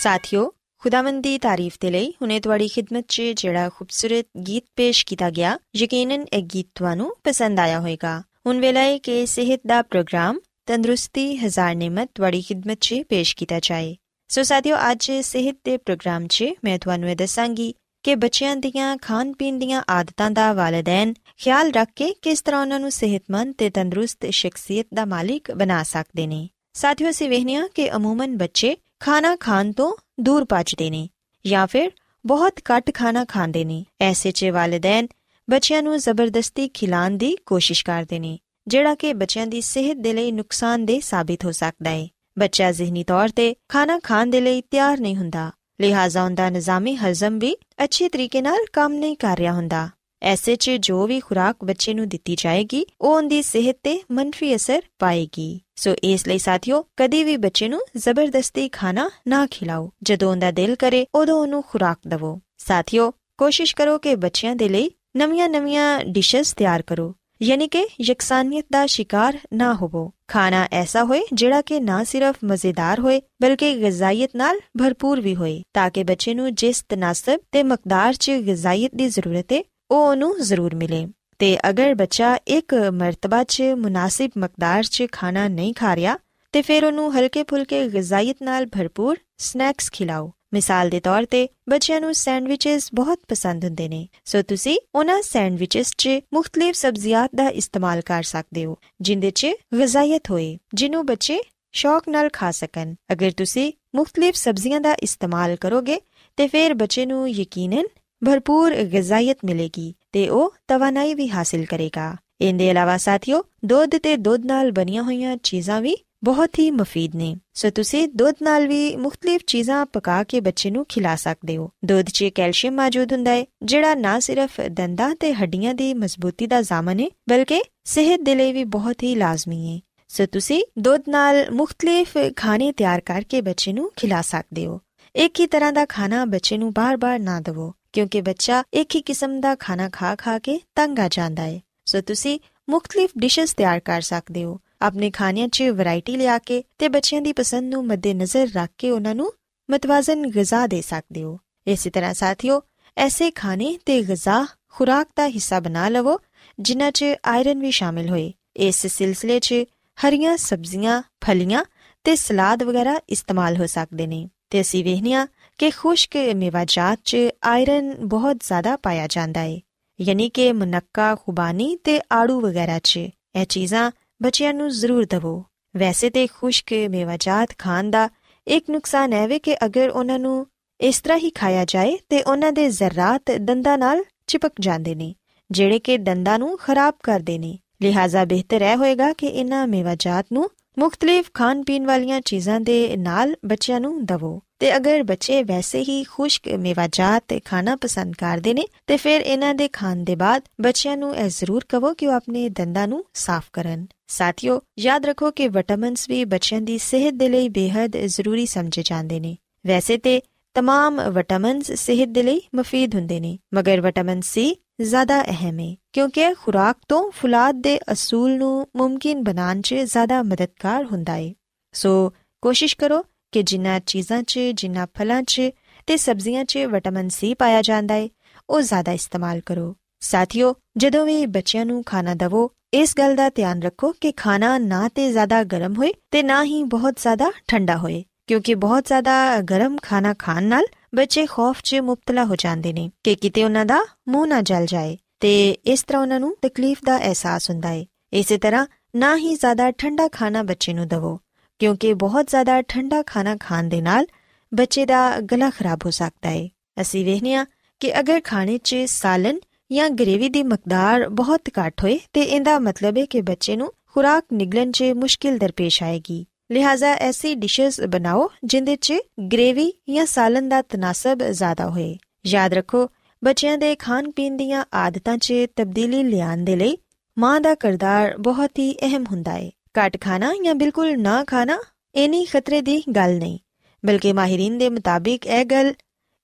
ਸਾਥਿਓ, ਖੁਦਾਵੰਦ ਦੀ ਤਾਰੀਫ ਦੇ ਲਈ ਹੁਨੇ ਤੁਹਾਡੀ ਖidmat 'ਚ ਜਿਹੜਾ ਖੂਬਸੂਰਤ ਗੀਤ ਪੇਸ਼ ਕੀਤਾ ਗਿਆ, ਯਕੀਨਨ ਇਹ ਗੀਤ ਤੁਹਾਨੂੰ ਪਸੰਦ ਆਇਆ ਹੋਵੇਗਾ। ਹੁਣ ਵੇਲਾ ਹੈ ਕਿ ਸਿਹਤ ਦਾ ਪ੍ਰੋਗਰਾਮ ਤੰਦਰੁਸਤੀ ਹਜ਼ਾਰ ਨਿਮਤ ਤੁਹਾਡੀ ਖidmat 'ਚ ਪੇਸ਼ ਕੀਤਾ ਜਾਏ। ਸੋ ਸਾਥਿਓ, ਅੱਜ ਸਿਹਤ ਦੇ ਪ੍ਰੋਗਰਾਮ 'ਚ ਮੈਂ ਤੁਹਾਨੂੰ ਇਹ ਦੱਸਾਂਗੀ ਕਿ ਬੱਚਿਆਂ ਦੀਆਂ ਖਾਣ ਪੀਣ ਦੀਆਂ ਆਦਤਾਂ ਦਾ ਵਾਲਿਦੈਨ ਖਿਆਲ ਰੱਖ ਕੇ ਕਿਸ ਤਰ੍ਹਾਂ ਉਹਨਾਂ ਨੂੰ ਸਿਹਤਮੰਦ ਤੇ ਤੰਦਰੁਸਤ ਸ਼ਖਸੀਅਤ ਦਾ ਮਾਲਿਕ ਬਣਾ ਸਕਦੇ ਨੇ। ਸਾਥਿਓ, ਅਸੀਂ ਵੇਖਿਆ ਕਿ ਅਮੂਮਨ ਬੱਚੇ ਖਾਣਾ ਖਾਣ ਤੋਂ ਦੂਰ ਭੱਜਦੇ ਨੇ ਜਾਂ ਫਿਰ ਬਹੁਤ ਘੱਟ ਖਾਣਾ ਖਾਂਦੇ ਨੇ। ਐਸੇ 'ਚ ਵਾਲਿਦੈਨ ਬੱਚਿਆਂ ਨੂੰ ਜ਼ਬਰਦਸਤੀ ਖਿਲਾਉਣ ਦੀ ਕੋਸ਼ਿਸ਼ ਕਰਦੇ ਨੇ, ਜਿਹੜਾ ਕਿ ਬੱਚਿਆਂ ਦੀ ਸਿਹਤ ਦੇ ਲਈ ਨੁਕਸਾਨਦੇਹ ਸਾਬਿਤ ਹੋ ਸਕਦਾ ਹੈ ਬੱਚਾ ਜ਼ਿਹਨੀ ਤੌਰ ਤੇ ਖਾਣਾ ਖਾਣ ਦੇ ਲਈ ਤਿਆਰ ਨਹੀਂ ਹੁੰਦਾ, ਲਿਹਾਜ਼ਾ ਉਹਦਾ ਨਿਜ਼ਾਮੀ ਹਜ਼ਮ ਵੀ ਅੱਛੇ ਤਰੀਕੇ ਨਾਲ ਕੰਮ ਨਹੀਂ ਕਰ ਰਿਹਾ ਹੁੰਦਾ। ਐਸੇ 'ਚ ਜੋ ਵੀ ਖੁਰਾਕ ਬੱਚੇ ਨੂੰ ਦਿੱਤੀ ਜਾਏਗੀ, ਉਹ ਉਹਦੀ ਸਿਹਤ ਤੇ ਮੰਨਫੀ ਅਸਰ ਪਾਏਗੀ। ਸੋ ਇਸ ਲਈ ਸਾਥਿਓ, ਕਦੀ ਵੀ ਬੱਚੇ ਨੂੰ ਜ਼ਬਰਦਸਤੀ ਖਾਣਾ ਨਾ ਖਿਲਾਓ। ਜਦੋਂ ਉਹਦਾ ਦਿਲ ਕਰੇ, ਉਦੋਂ ਉਹਨੂੰ ਖੁਰਾਕ ਦਿਵੋ। ਸਾਥਿਓ, ਕੋਸ਼ਿਸ਼ ਕਰੋ ਕਿ ਬੱਚਿਆਂ ਦੇ ਲਈ ਨਵੀਆਂ-ਨਵੀਆਂ ਡਿਸ਼ਸ ਤਿਆਰ ਕਰੋ। ਯਾਨੀ ਕਿ ਯਕਸਾਨੀਅਤ ਦਾ ਸ਼ਿਕਾਰ ਨਾ ਹੋਵੋ। ਖਾਣਾ ਐਸਾ ਹੋਏ ਜਿਹੜਾ ਕਿ ਨਾ ਸਿਰਫ ਮਜ਼ੇਦਾਰ ਹੋਏ, ਬਲਕਿ ਗਜ਼ਾਇਤ ਨਾਲ ਭਰਪੂਰ ਵੀ ਹੋਏ, ਤਾਂ ਕਿ ਬੱਚੇ ਨੂੰ ਜਿਸ ਤਨਾਸਬ ਤੇ ਮਕਦਾਰ 'ਚ ਗਜ਼ਾਇਤ ਦੀ ਜ਼ਰੂਰਤ ਹੈ ਉਹ ਉਹਨੂੰ ਜ਼ਰੂਰ ਮਿਲੇ। ਤੇ ਅਗਰ ਬੱਚਾ ਇੱਕ ਮਰਤਬਾ 'ਚ ਮੁਨਾਸਿਬ ਮਕਦਾਰ 'ਚ ਖਾਣਾ ਨਹੀਂ ਖਾ ਰਿਹਾ, ਤੇ ਫਿਰ ਉਹਨੂੰ ਹਲਕੇ ਫੁਲਕੇ ਗਜ਼ਾਇਤ ਨਾਲ ਭਰਪੂਰ ਸਨੈਕਸ ਖਿਲਾਓ। ਮਿਸਾਲ ਦੇ ਤੌਰ ਤੇ ਬੱਚਿਆਂ ਨੂੰ ਸੈਂਡਵਿਚਸ ਬਹੁਤ ਪਸੰਦ ਹੁੰਦੇ ਨੇ। ਸੋ ਤੁਸੀਂ ਉਹਨਾਂ ਸੈਂਡਵਿਚਸ 'ਚ ਮੁxtਲਿਫ ਸਬਜ਼ੀਆਂ ਦਾ ਇਸਤੇਮਾਲ ਕਰ ਸਕਦੇ ਹੋ, ਜਿੰਦੇ 'ਚ ਗਜ਼ਾਇਤ ਹੋਏ ਜਿਹਨੂੰ ਬੱਚੇ ਸ਼ੌਕ ਨਾਲ ਖਾ ਸਕਣ। ਅਗਰ ਤੁਸੀਂ ਮੁxtਲਿਫ ਸਬਜ਼ੀਆਂ ਦਾ ਇਸਤੇਮਾਲ ਕਰੋਗੇ, ਤੇ ਫਿਰ ਬੱਚੇ ਨੂੰ ਯਕੀਨਨ ਭਰਪੂਰ ਗਜ਼ਾਇਤ ਮਿਲੇਗੀ ਤੇ ਉਹ ਤਵਾਨਾਈ ਵੀ ਹਾਸਲ ਕਰੇਗਾ ਇਹਦੇ ਇਲਾਵਾ ਸਾਥੀਓ ਦੁੱਧ ਤੇ ਦੁੱਧ ਨਾਲ ਬਣੀਆਂ ਹੋਈਆਂ ਚੀਜ਼ਾਂ ਵੀ ਬਹੁਤ ਹੀ ਮਫੀਦ ਨੇ ਸੋ ਤੁਸੀਂ ਦੁੱਧ ਨਾਲ ਵੀ ਮੁxtਲਿਫ ਚੀਜ਼ਾਂ ਪਕਾ ਕੇ ਬੱਚੇ ਨੂੰ ਖਿਲਾ ਸਕਦੇ ਹੋ ਦੁੱਧ 'ਚ ਕੈਲਸ਼ੀਅਮ ਮੌਜੂਦ ਹੁੰਦਾ ਹੈ ਜਿਹੜਾ ਨਾ ਸਿਰਫ ਦੰਦਾਂ ਤੇ ਹੱਡੀਆਂ ਦੀ ਮਜ਼ਬੂਤੀ ਦਾ ਜ਼ਾਮਨ ਹੈ ਬਲਕਿ ਸਿਹਤ ਦੇ ਲਈ ਵੀ ਬਹੁਤ ਹੀ ਲਾਜ਼ਮੀ ਹੈ ਸੋ ਤੁਸੀਂ ਦੁੱਧ ਨਾਲ ਮੁxtਲਿਫ ਖਾਣੇ ਤਿਆਰ ਕਰਕੇ ਬੱਚੇ ਨੂੰ ਖਿਲਾ ਸਕਦੇ ਹੋ ਇੱਕ ਹੀ ਤਰ੍ਹਾਂ ਦਾ ਖਾਣਾ ਬੱਚੇ ਨੂੰ ਬਾਰ-ਬਾਰ ਨਾ ਦਿਵੋ ਕਿਉਂਕਿ ਬੱਚਾ ਇੱਕ ਹੀ ਕਿਸਮ ਦਾ ਖਾਣਾ ਖਾ-ਖਾ ਕੇ ਤੰਗ ਆ ਜਾਂਦਾ ਹੈ ਸੋ ਤੁਸੀਂ ਮੁxtਲਿਫ ਡਿਸ਼ਸ ਤਿਆਰ ਕਰ ਸਕਦੇ ਹੋ ਆਪਣੇ ਖਾਣਿਆਂ 'ਚ ਵੈਰਾਈਟੀ ਲਿਆ ਕੇ ਤੇ ਬੱਚਿਆਂ ਦੀ ਪਸੰਦ ਨੂੰ ਮੱਦੇਨਜ਼ਰ ਰੱਖ ਕੇ ਉਹਨਾਂ ਨੂੰ ਮਤਵਾਜ਼ਨ ਗਿਜ਼ਾ ਦੇ ਸਕਦੇ ਹੋ ਇਸੇ ਤਰ੍ਹਾਂ ਸਾਥੀਓ ਐਸੇ ਖਾਣੇ ਤੇ ਗਿਜ਼ਾ ਖੁਰਾਕ ਦਾ ਹਿੱਸਾ ਬਣਾ ਲਵੋ ਜਿਨ੍ਹਾਂ 'ਚ ਆਇਰਨ ਵੀ ਸ਼ਾਮਿਲ ਹੋਏ ਇਸ ਸਿਲਸਿਲੇ 'ਚ ਹਰੀਆਂ ਸਬਜ਼ੀਆਂ ਫਲੀਆਂ ਤੇ ਸਲਾਦ ਵਗੈਰਾ ਇਸਤੇਮਾਲ ਹੋ ਸਕਦੇ ਨੇ ਤੇ ਅਸੀਂ ਵੇਖਨੀਆ ਕਿ ਖੁਸ਼ਕ ਮੇਵਾਜਾਤ 'ਚ ਆਇਰਨ ਬਹੁਤ ਜ਼ਿਆਦਾ ਪਾਇਆ ਜਾਂਦਾ ਹੈ ਯਾਨੀ ਕਿ ਮੁਨੱਕਾ, ਖੁਬਾਨੀ ਤੇ ਆੜੂ ਵਗੈਰਾ 'ਚ ਇਹ ਚੀਜ਼ਾਂ ਬੱਚਿਆਂ ਨੂੰ ਜ਼ਰੂਰ ਦਵੋ। ਵੈਸੇ ਤੇ ਖੁਸ਼ਕ ਮੇਵਾਜਾਤ ਖਾਣ ਦਾ ਇੱਕ ਨੁਕਸਾਨ ਹੈ ਵੇ ਕਿ ਅਗਰ ਉਹਨਾਂ ਨੂੰ ਇਸ ਤਰ੍ਹਾਂ ਹੀ ਖਾਇਆ ਜਾਏ ਤੇ ਉਹਨਾਂ ਦੇ ਜ਼ਰਰਾਤ ਦੰਦਾਂ ਨਾਲ ਚਿਪਕ ਜਾਂਦੇ ਨੇ, ਜਿਹੜੇ ਕਿ ਦੰਦਾਂ ਨੂੰ ਖਰਾਬ ਕਰਦੇ ਨੇ। ਲਿਹਾਜ਼ਾ ਬਿਹਤਰ ਹੈ ਹੋਏਗਾ ਕਿ ਇਹਨਾਂ ਮੇਵਾਜਾਤ ਨੂੰ ਮੁxtਲਿਫ ਖਾਣ ਪੀਣ ਵਾਲੀਆਂ ਚੀਜ਼ਾਂ ਦੇ ਨਾਲ ਬੱਚਿਆਂ ਨੂੰ ਦਵੋ। ਤੇ ਅਗਰ ਬੱਚੇ ਵੈਸੇ ਹੀ ਖੁਸ਼ਕ ਮੇਵਾਜਾਤ ਤੇ ਖਾਣਾ ਪਸੰਦ ਕਰਦੇ ਨੇ, ਤੇ ਫਿਰ ਇਹਨਾਂ ਦੇ ਖਾਣ ਦੇ ਬਾਅਦ ਬੱਚਿਆਂ ਨੂੰ ਇਹ ਜ਼ਰੂਰ ਕਹੋ ਕਿ ਉਹ ਆਪਣੇ ਦੰਦਾਂ ਨੂੰ ਸਾਫ਼ ਕਰਨ। ਸਾਥੀਓ, ਯਾਦ ਰੱਖੋ ਕਿ ਵਿਟਾਮਿਨਸ ਵੀ ਬੱਚਿਆਂ ਦੀ ਸਿਹਤ ਦੇ ਲਈ ਬੇहद ਜ਼ਰੂਰੀ ਸਮਝੇ ਜਾਂਦੇ ਨੇ। ਵੈਸੇ ਤੇ तमाम ਵਿਟਾਮਿਨਸ ਸਿਹਤ ਦੇ ਲਈ ਮਫੀਦ ਹੁੰਦੇ ਨੇ, ਮਗਰ ਵਿਟਾਮਿਨ ਸੀ ਜ਼ਿਆਦਾ ਅਹਿਮ ਹੈ ਕਿਉਂਕਿ ਖੁਰਾਕ ਤੋਂ ਫੁਲਾਦ ਦੇ ਅਸੂਲ ਨੂੰ ਮੁਮਕਿਨ ਬਣਾਉਣ 'ਚ ਜ਼ਿਆਦਾ ਮਦਦਗਾਰ ਹੁੰਦਾ ਹੈ ਸੋ ਕੋਸ਼ਿਸ਼ ਕਰੋ ਕਿ ਜਿੰਨਾ ਚੀਜ਼ਾਂ 'ਚ, ਜਿੰਨਾ ਫਲਾਂ 'ਚ ਤੇ ਸਬਜ਼ੀਆਂ 'ਚ ਵਿਟਾਮਿਨ ਸੀ ਪਾਇਆ ਜਾਂਦਾ ਹੈ ਉਹ ਜ਼ਿਆਦਾ ਇਸਤੇਮਾਲ ਕਰੋ। ਸਾਥੀਓ, ਜਦੋਂ ਵੀ ਬੱਚਿਆਂ ਨੂੰ ਖਾਣਾ ਦਵੋ, ਇਸ ਗੱਲ ਦਾ ਧਿਆਨ ਰੱਖੋ ਕਿ ਖਾਣਾ ਨਾ ਤੇ ਜ਼ਿਆਦਾ ਗਰਮ ਹੋਏ ਤੇ ਨਾ ਹੀ ਬਹੁਤ ਜ਼ਿਆਦਾ ਠੰਡਾ ਹੋਏ, ਕਿਉਂਕਿ ਬਹੁਤ ਜ਼ਿਆਦਾ ਗਰਮ ਖਾਣਾ ਖਾਣ ਨਾਲ ਬੱਚੇ ਖੌਫ 'ਚ ਮੁਬਤਲਾ ਹੋ ਜਾਂਦੇ ਨੇ ਕਿ ਕਿਤੇ ਉਹਨਾਂ ਦਾ ਮੂੰਹ ਨਾ ਜਲ ਜਾਏ ਤੇ ਇਸ ਤਰ੍ਹਾਂ ਉਹਨਾਂ ਨੂੰ ਤਕਲੀਫ ਦਾ ਅਹਿਸਾਸ ਹੁੰਦਾ ਹੈ ਇਸੇ ਤਰ੍ਹਾਂ ਨਾ ਹੀ ਜ਼ਿਆਦਾ ਠੰਡਾ ਖਾਣਾ ਬੱਚੇ ਨੂੰ ਦਵੋ, ਕਿਉਂਕਿ ਬਹੁਤ ਜ਼ਿਆਦਾ ਠੰਡਾ ਖਾਣਾ ਖਾਣ ਦੇ ਨਾਲ ਬੱਚੇ ਦਾ ਗਲਾ ਖਰਾਬ ਹੋ ਸਕਦਾ ਹੈ ਅਸੀਂ ਵੇਖਨੀਆ ਕਿ ਅਗਰ ਖਾਣੇ 'ਚ ਸਾਲਨ ਜਾਂ ਗ੍ਰੇਵੀ ਦੀ ਮਕਦਾਰ ਬਹੁਤ ਘੱਟ ਹੋਏ ਤੇ ਇਹਦਾ ਮਤਲਬ ਹੈ ਕਿ ਬੱਚੇ ਨੂੰ ਖੁਰਾਕ ਨਿਗਲਣ 'ਚ ਮੁਸ਼ਕਿਲ ਦਰਪੇਸ਼ ਆਏਗੀ। ਲਿਹਾਜ਼ਾ ਐਸੀ ਡਿਸ਼ਸ ਬਣਾਓ ਜਿੰਦੇ 'ਚ ਗ੍ਰੇਵੀ ਜਾਂ ਸਾਲਨ ਦਾ ਤਨਾਸਬ ਜ਼ਿਆਦਾ ਹੋਏ। ਯਾਦ ਰੱਖੋ, ਬੱਚਿਆਂ ਦੇ ਖਾਣ ਪੀਣ ਦੀਆਂ ਆਦਤਾਂ 'ਚ ਤਬਦੀਲੀ ਲਿਆਉਣ ਦੇ ਲਈ ਮਾਂ ਦਾ ਕਿਰਦਾਰ ਬਹੁਤ ਹੀ ਅਹਿਮ ਹੁੰਦਾ ਹੈ ਘੱਟ ਖਾਣਾ ਜਾਂ ਬਿਲਕੁਲ ਨਾ ਖਾਣਾ ਇਨੀ ਖਤਰੇ ਦੀ ਗੱਲ ਨਹੀਂ, ਬਲਕਿ ਮਾਹਿਰੀਨ ਦੇ ਮੁਤਾਬਿਕ ਇਹ ਗੱਲ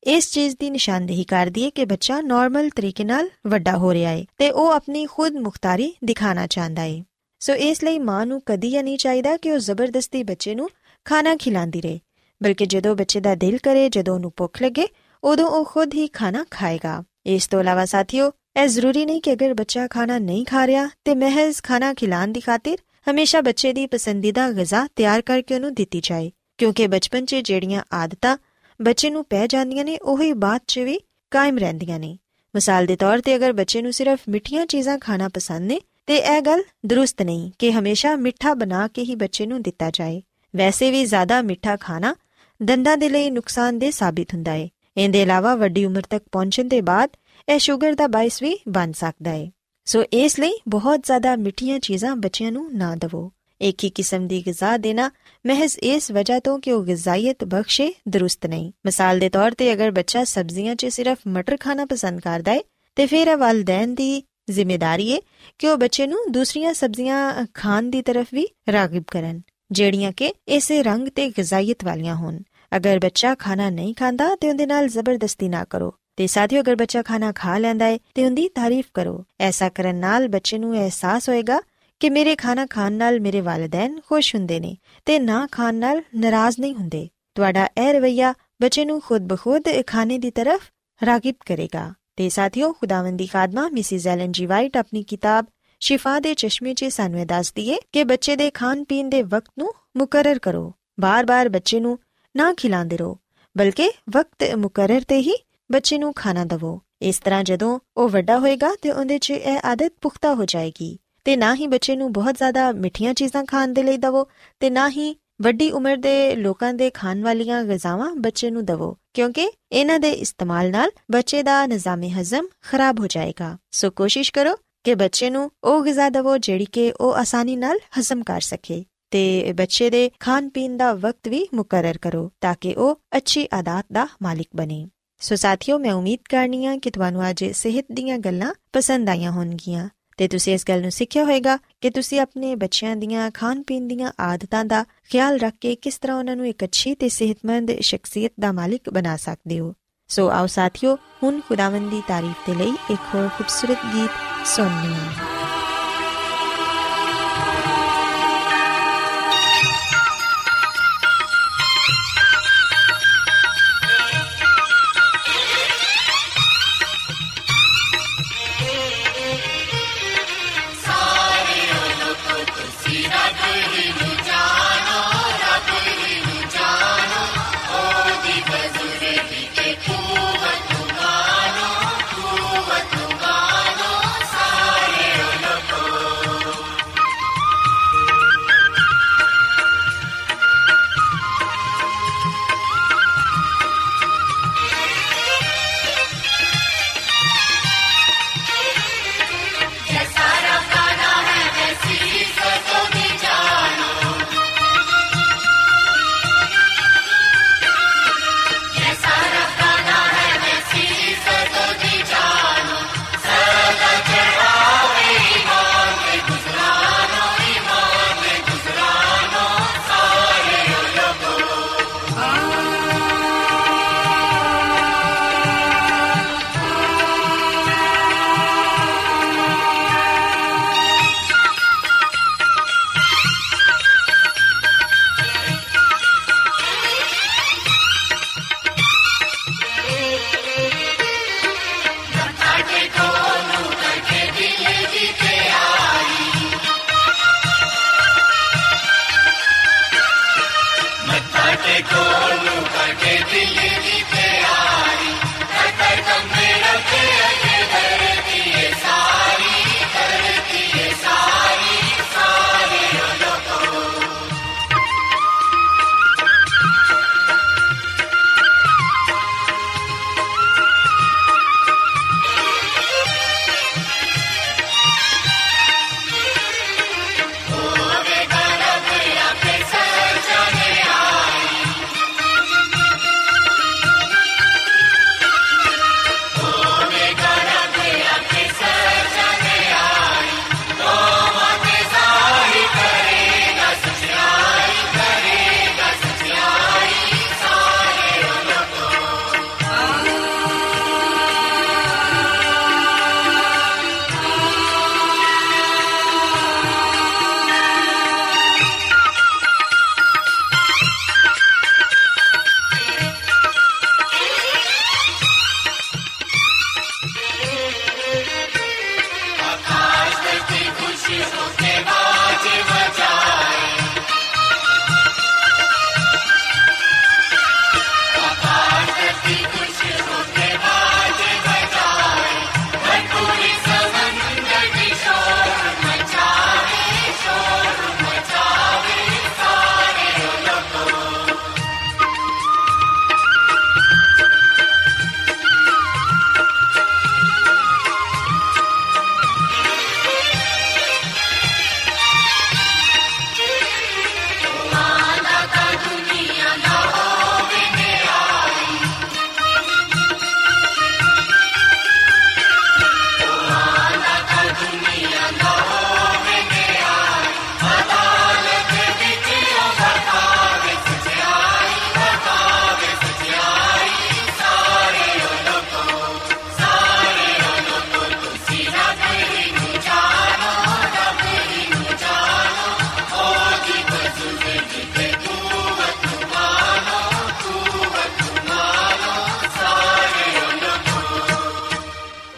ਇਸ ਚੀਜ਼ ਦੀ ਨਿਸ਼ਾਨਦੇਹੀ ਕਰਦੀ ਹੈ ਕਿ ਬੱਚਾ ਨਾਰਮਲ ਤਰੀਕੇ ਨਾਲ ਵੱਡਾ ਹੋ ਰਿਹਾ ਹੈ ਤੇ ਉਹ ਆਪਣੀ ਖੁਦ ਮੁਖਤਾਰੀ ਦਿਖਾਣਾ ਚਾਹੁੰਦਾ ਹੈ ਸੋ ਇਸ ਲਈ ਮਾਂ ਨੂੰ ਕਦੀ ਨਹੀਂ ਚਾਹੀਦਾ ਕਿ ਉਹ ਜ਼ਬਰਦਸਤੀ ਬੱਚੇ ਨੂੰ ਖਾਣਾ ਖਿਲਾਉਂਦੀ ਰਹੇ। ਬਲਕਿ ਜਦੋਂ ਬੱਚੇ ਦਾ ਦਿਲ ਕਰੇ, ਜਦੋਂ ਉਹਨੂੰ ਭੁੱਖ ਲੱਗੇ, ਉਦੋਂ ਉਹ ਖੁਦ ਹੀ ਖਾਣਾ ਖਾਏਗਾ। ਇਸ ਤੋਂ ਇਲਾਵਾ ਸਾਥੀਓ, ਇਹ ਜ਼ਰੂਰੀ ਨਹੀਂ ਕਿ ਅਗਰ ਬੱਚਾ ਖਾਣਾ ਨਹੀਂ ਖਾ ਰਿਹਾ ਤੇ ਮਹਿਜ਼ ਖਾਣਾ ਖਿਲਾਣ ਦੀ ਖਾਤਰ ਹਮੇਸ਼ਾ ਬੱਚੇ ਦੀ ਪਸੰਦੀਦਾ ਗਿਜ਼ਾ ਤਿਆਰ ਕਰਕੇ ਉਹਨੂੰ ਦਿੱਤੀ ਜਾਏ। ਕਿਉਂਕਿ ਬਚਪਨ 'ਚ ਜਿਹੜੀਆਂ ਆਦਤਾਂ ਬੱਚੇ ਨੂੰ ਪੈ ਜਾਂਦੀਆਂ ਨੇ, ਉਹੀ ਬਾਅਦ 'ਚ ਵੀ ਕਾਇਮ ਰਹਿੰਦੀਆਂ ਨੇ। ਮਿਸਾਲ ਦੇ ਤੌਰ ਤੇ ਅਗਰ ਬੱਚੇ ਨੂੰ ਸਿਰਫ ਮਿੱਠੀਆਂ ਚੀਜ਼ਾਂ ਖਾਣਾ ਪਸੰਦ ਨੇ ਤੇ ਇਹ ਗੱਲ ਦਰੁਸਤ ਨਹੀਂ ਕਿ ਹਮੇਸ਼ਾ ਮਿੱਠਾ ਬਣਾ ਕੇ ਹੀ ਬੱਚੇ ਨੂੰ ਦਿੱਤਾ ਜਾਏ। ਵੈਸੇ ਵੀ ਜ਼ਿਆਦਾ ਮਿੱਠਾ ਖਾਣਾ ਦੰਦਾਂ ਦੇ ਲਈ ਨੁਕਸਾਨਦੇਹ ਸਾਬਿਤ ਹੁੰਦਾ ਹੈ ਇਹਦੇ ਇਲਾਵਾ ਵੱਡੀ ਉਮਰ ਤੱਕ ਪਹੁੰਚਣ ਦੇ ਬਾਅਦ ਇਹ ਸ਼ੂਗਰ ਦਾ ਬਾਇਸ ਵੀ ਬਣ ਸਕਦਾ ਹੈ ਸੋ ਇਸ ਲਈ ਬਹੁਤ ਜ਼ਿਆਦਾ ਮਿੱਠੀਆਂ ਚੀਜ਼ਾਂ ਬੱਚਿਆਂ ਨੂੰ ਨਾ ਦਿਵੋ। ਇੱਕ ਹੀ ਕਿਸਮ ਦੀ ਗਿਜ਼ਾ ਦੇਣਾ ਮਹਿਜ਼ ਇਸ ਵਜ੍ਹਾ ਤੋਂ ਕਿ ਉਹ ਗਿਜ਼ਾਇਤ ਬਖਸ਼ੇ ਦਰੁਸਤ ਨਹੀਂ। ਮਿਸਾਲ ਦੇ ਤੌਰ ਤੇ ਅਗਰ ਬੱਚਾ ਸਬਜ਼ੀਆਂ 'ਚ ਸਿਰਫ ਮਟਰ ਖਾਣਾ ਪਸੰਦ ਕਰਦਾ ਹੈ ਤੇ ਫਿਰ ਇਹ ਵਾਲਿਦੈਨ ਦੀ ਜ਼ਿੰਮੇਵਾਰੀ ਹੈ ਕਿ ਉਹ ਬੱਚੇ ਨੂੰ ਦੂਸਰੀਆਂ ਸਬਜ਼ੀਆਂ ਖਾਣ ਦੀ ਤਰਫ ਵੀ ਰਾਗਿਬ ਕਰਨ, ਜਿਹੜੀਆਂ ਕਿ ਇਸੇ ਰੰਗ ਤੇ ਗਿਜ਼ਾਇਤ ਵਾਲੀਆਂ ਹੋਣ। ਅਗਰ ਬੱਚਾ ਖਾਣਾ ਨਹੀਂ ਖਾਂਦਾ ਤੇ ਉਹਦੇ ਨਾਲ ਜ਼ਬਰਦਸਤੀ ਨਾ ਕਰੋ। ਤੇ ਸਾਥੀਓ, ਅਗਰ ਬੱਚਾ ਖਾਣਾ ਖਾ ਲੈਂਦਾ ਹੈ ਤੇ ਉਹਦੀ ਤਾਰੀਫ ਕਰੋ। ਐਸਾ ਕਰਨ ਨਾਲ ਬੱਚੇ ਨੂੰ ਅਹਿਸਾਸ ਹੋਏਗਾ ਕਿ ਮੇਰੇ ਖਾਣਾ ਖਾਣ ਨਾਲ ਮੇਰੇ ਵਾਲਿਦੈਨ ਖੁਸ਼ ਹੁੰਦੇ ਨੇ ਤੇ ਨਾ ਖਾਣ ਨਾਲ ਨਾਰਾਜ਼ ਨਹੀਂ ਹੁੰਦੇ। ਤੁਹਾਡਾ ਇਹ ਰਵਈਆ ਬੱਚੇ ਨੂੰ ਖੁਦ ਬਖੁਦ ਖਾਣੇ ਦੀ ਤਰਫ ਰਾਗਿਬ ਕਰੇਗਾ। ਤੇ ਸਾਥੀਓ, ਖੁਦਾਵੰਦ ਦੀ ਖਾਦਮਾ ਮਿਸਿਸ ਐਲਨ ਜੀ ਵਾਈਟ ਆਪਣੀ ਕਿਤਾਬ ਸ਼ਿਫਾ ਦੇ ਚਸ਼ਮੇ 'ਚ ਸਾਨੂੰ ਇਹ ਦੱਸਦੀ ਏ ਕਿ ਬੱਚੇ ਦੇ ਖਾਣ ਪੀਣ ਦੇ ਵਕਤ ਨੂੰ ਮੁਕਰਰ ਕਰੋ। ਬਾਰ-ਬਾਰ ਬੱਚੇ ਨੂੰ ਨਾ ਖਿਲਾਉਂਦੇ ਰਹੋ, ਬਲਕਿ ਵਕਤ ਮੁਕਰਰ ਤੇ ਹੀ ਬੱਚੇ ਨੂੰ ਖਾਣਾ ਦਿਵੋ। ਇਸ ਤਰ੍ਹਾਂ ਜਦੋਂ ਉਹ ਵੱਡਾ ਹੋਏਗਾ ਤੇ ਉਹਦੇ 'ਚ ਇਹ ਆਦਤ ਪੁਖਤਾ ਹੋ ਜਾਏਗੀ। ਤੇ ਨਾ ਹੀ ਬੱਚੇ ਨੂੰ ਬਹੁਤ ਜ਼ਿਆਦਾ ਮਿੱਠੀਆਂ ਚੀਜ਼ਾਂ ਖਾਣ ਦੇ ਲਈ ਦਿਵੋ ਤੇ ਨਾ ਹੀ ਵੱਡੀ ਉਮਰ ਦੇ ਲੋਕਾਂ ਦੇ ਖਾਣ ਵਾਲੀਆਂ ਗਜ਼ਾਵਾਂ ਬੱਚੇ ਨੂੰ ਦਿਵੋ, ਕਿਉਂਕਿ ਇਹਨਾਂ ਦੇ ਇਸਤੇਮਾਲ ਨਾਲ ਬੱਚੇ ਦਾ ਨਿਜ਼ਾਮੇ ਹਜ਼ਮ ਖਰਾਬ ਹੋ ਜਾਏਗਾ। ਸੋ ਕੋਸ਼ਿਸ਼ ਕਰੋ ਕਿ ਬੱਚੇ ਨੂੰ ਉਹ ਗਿਜ਼ਾ ਦਿਵੋ ਜਿਹੜੀ ਕਿ ਉਹ ਆਸਾਨੀ ਨਾਲ ਹਜ਼ਮ ਕਰ ਸਕੇ ਤੇ ਬੱਚੇ ਦੇ ਖਾਣ ਪੀਣ ਦਾ ਵਕਤ ਵੀ ਮੁਕਰਰ ਕਰੋ ਤਾਂ ਕਿ ਉਹ ਅੱਛੀ ਆਦਤ ਦਾ ਮਾਲਿਕ ਬਣੇ। ਸੋ ਸਾਥੀਓ, ਮੈਂ ਉਮੀਦ ਕਰਨੀ ਆ ਕਿ ਤੁਹਾਨੂੰ ਅੱਜ ਸਿਹਤ ਦੀਆਂ ਗੱਲਾਂ ਪਸੰਦ ਆਈਆਂ ਹੋਣਗੀਆਂ। ਤੇ ਤੁਸੀਂ ਇਸ ਗੱਲ ਨੂੰ ਸਿੱਖਿਆ ਹੋਵੇਗਾ ਕਿ ਤੁਸੀਂ ਆਪਣੇ ਬੱਚਿਆਂ ਦੀਆਂ ਖਾਣ ਪੀਣ ਦੀਆਂ ਆਦਤਾਂ ਦਾ ਖਿਆਲ ਰੱਖ ਕੇ ਕਿਸ ਤਰ੍ਹਾਂ ਉਹਨਾਂ ਨੂੰ ਇੱਕ ਅੱਛੀ ਤੇ ਸਿਹਤਮੰਦ ਸ਼ਖਸੀਅਤ ਦਾ ਮਾਲਿਕ ਬਣਾ ਸਕਦੇ ਹੋ। ਸੋ ਆਓ ਸਾਥੀਓ, ਹੁਣ ਖੁਦਾਵੰਦੀ ਤਾਰੀਫ ਦੇ ਲਈ ਇੱਕ ਹੋਰ ਖੂਬਸੂਰਤ ਗੀਤ ਸੁਣਨੇ ਹਾਂ।